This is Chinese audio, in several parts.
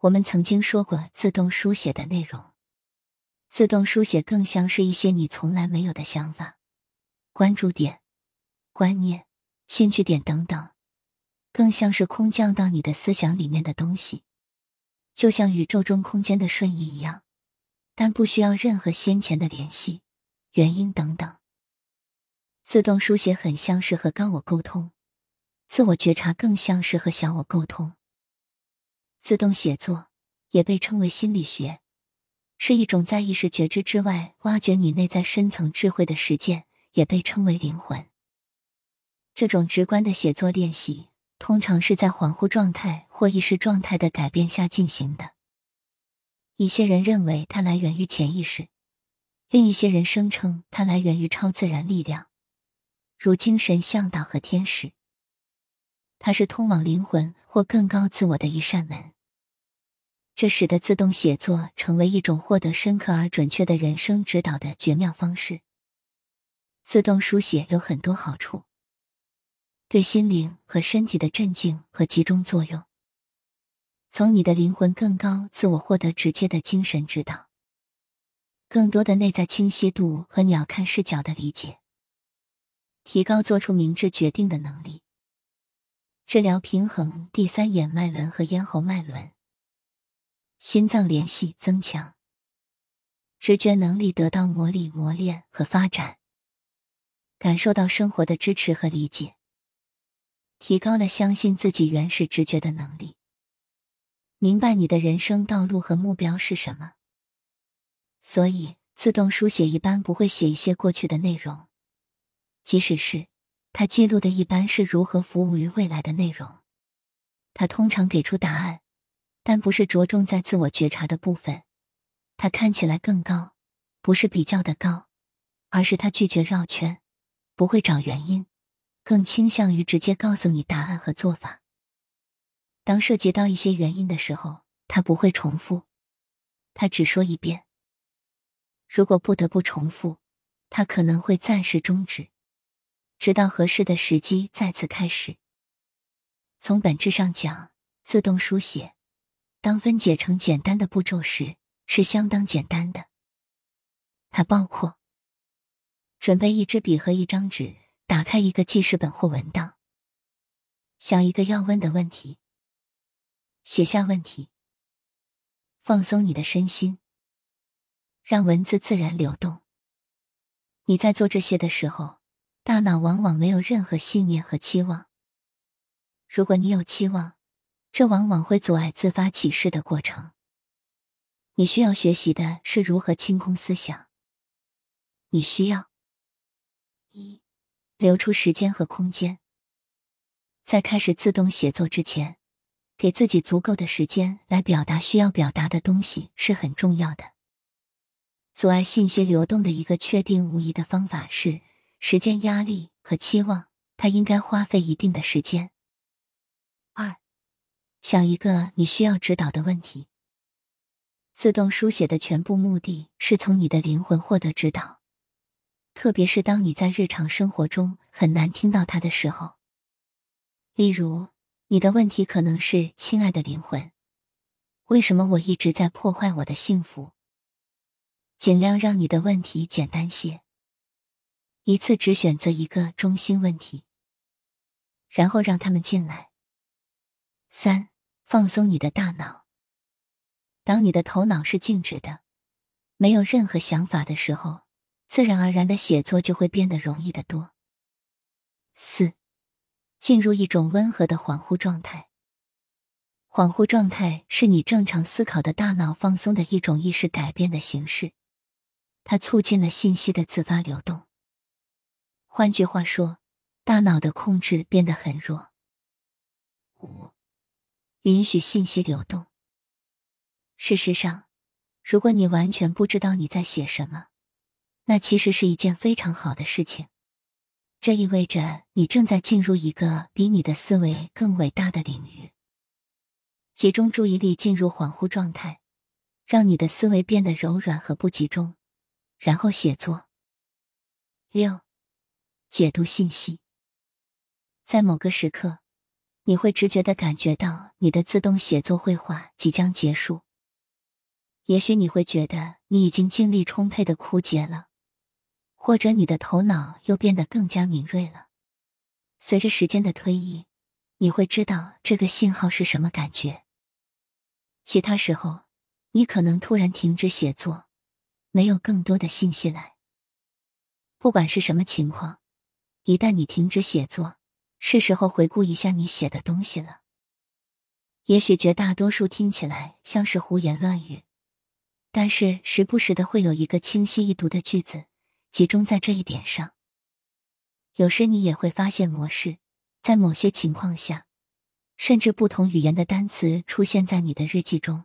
我们曾经说过自动书写的内容。自动书写更像是一些你从来没有的想法、关注点、观念、兴趣点等等，更像是空降到你的思想里面的东西，就像宇宙中空间的瞬移一样，但不需要任何先前的联系、原因等等。自动书写很像是和高我沟通，自我觉察更像是和小我沟通。自动写作也被称为心理学。是一种在意识觉知之外挖掘你内在深层智慧的实践，也被称为灵魂。这种直观的写作练习，通常是在恍惚状态或意识状态的改变下进行的。一些人认为它来源于潜意识，另一些人声称它来源于超自然力量，如精神向导和天使。它是通往灵魂或更高自我的一扇门。这使得自动写作成为一种获得深刻而准确的人生指导的绝妙方式。自动书写有很多好处，对心灵和身体的镇静和集中作用，从你的灵魂更高自我获得直接的精神指导，更多的内在清晰度和鸟瞰视角的理解，提高做出明智决定的能力，治疗平衡第三眼脉轮和咽喉脉轮。心脏联系增强，直觉能力得到磨砺、磨练和发展，感受到生活的支持和理解，提高了相信自己原始直觉的能力，明白你的人生道路和目标是什么。所以，自动书写一般不会写一些过去的内容，即使是它记录的一般是如何服务于未来的内容，它通常给出答案。但不是着重在自我觉察的部分，它看起来更高，不是比较的高，而是他拒绝绕圈，不会找原因，更倾向于直接告诉你答案和做法。当涉及到一些原因的时候，他不会重复，他只说一遍。如果不得不重复，他可能会暂时终止，直到合适的时机再次开始。从本质上讲，自动书写。当分解成简单的步骤时，是相当简单的。它包括：准备一支笔和一张纸，打开一个记事本或文档，想一个要问的问题，写下问题，放松你的身心，让文字自然流动。你在做这些的时候，大脑往往没有任何信念和期望。如果你有期望，这往往会阻碍自发启示的过程。你需要学习的是如何清空思想。你需要一留出时间和空间，在开始自动写作之前，给自己足够的时间来表达需要表达的东西是很重要的。阻碍信息流动的一个确定无疑的方法是时间压力和期望，它应该花费一定的时间。二想一个你需要指导的问题。自动书写的全部目的是从你的灵魂获得指导，特别是当你在日常生活中很难听到它的时候。例如，你的问题可能是：“亲爱的灵魂，为什么我一直在破坏我的幸福？”尽量让你的问题简单些，一次只选择一个中心问题，然后让他们进来。三。放松你的大脑。当你的头脑是静止的，没有任何想法的时候，自然而然的写作就会变得容易得多。四，进入一种温和的恍惚状态。恍惚状态是你正常思考的大脑放松的一种意识改变的形式，它促进了信息的自发流动。换句话说，大脑的控制变得很弱。允许信息流动。事实上，如果你完全不知道你在写什么，那其实是一件非常好的事情。这意味着你正在进入一个比你的思维更伟大的领域。集中注意力进入恍惚状态，让你的思维变得柔软和不集中，然后写作。六，解读信息。在某个时刻，你会直觉的感觉到。你的自动写作绘画即将结束。也许你会觉得你已经精力充沛的枯竭了，或者你的头脑又变得更加敏锐了。随着时间的推移，你会知道这个信号是什么感觉。其他时候，你可能突然停止写作，没有更多的信息来。不管是什么情况，一旦你停止写作，是时候回顾一下你写的东西了。也许绝大多数听起来像是胡言乱语。但是时不时的会有一个清晰易读的句子，集中在这一点上。有时你也会发现模式，在某些情况下，甚至不同语言的单词出现在你的日记中。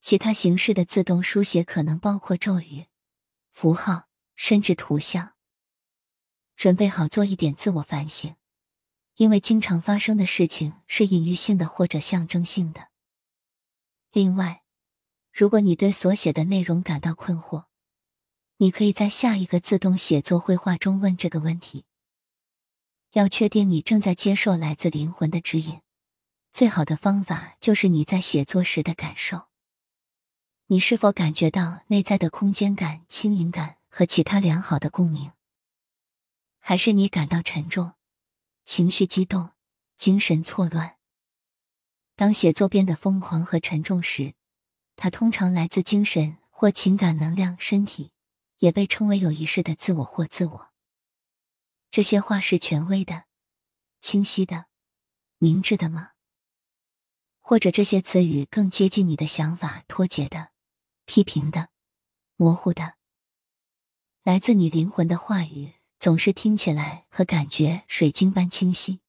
其他形式的自动书写可能包括咒语、符号，甚至图像。准备好做一点自我反省，因为经常发生的事情是隐喻性的或者象征性的。另外。如果你对所写的内容感到困惑，你可以在下一个自动写作绘画中问这个问题。要确定你正在接受来自灵魂的指引，最好的方法就是你在写作时的感受。你是否感觉到内在的空间感、轻盈感和其他良好的共鸣？还是你感到沉重、情绪激动、精神错乱？当写作变得疯狂和沉重时。它通常来自精神或情感能量，身体也被称为有意识的自我或自我。这些话是权威的、清晰的、明智的吗？或者这些词语更接近你的想法、脱节的、批评的、模糊的？来自你灵魂的话语总是听起来和感觉水晶般清晰。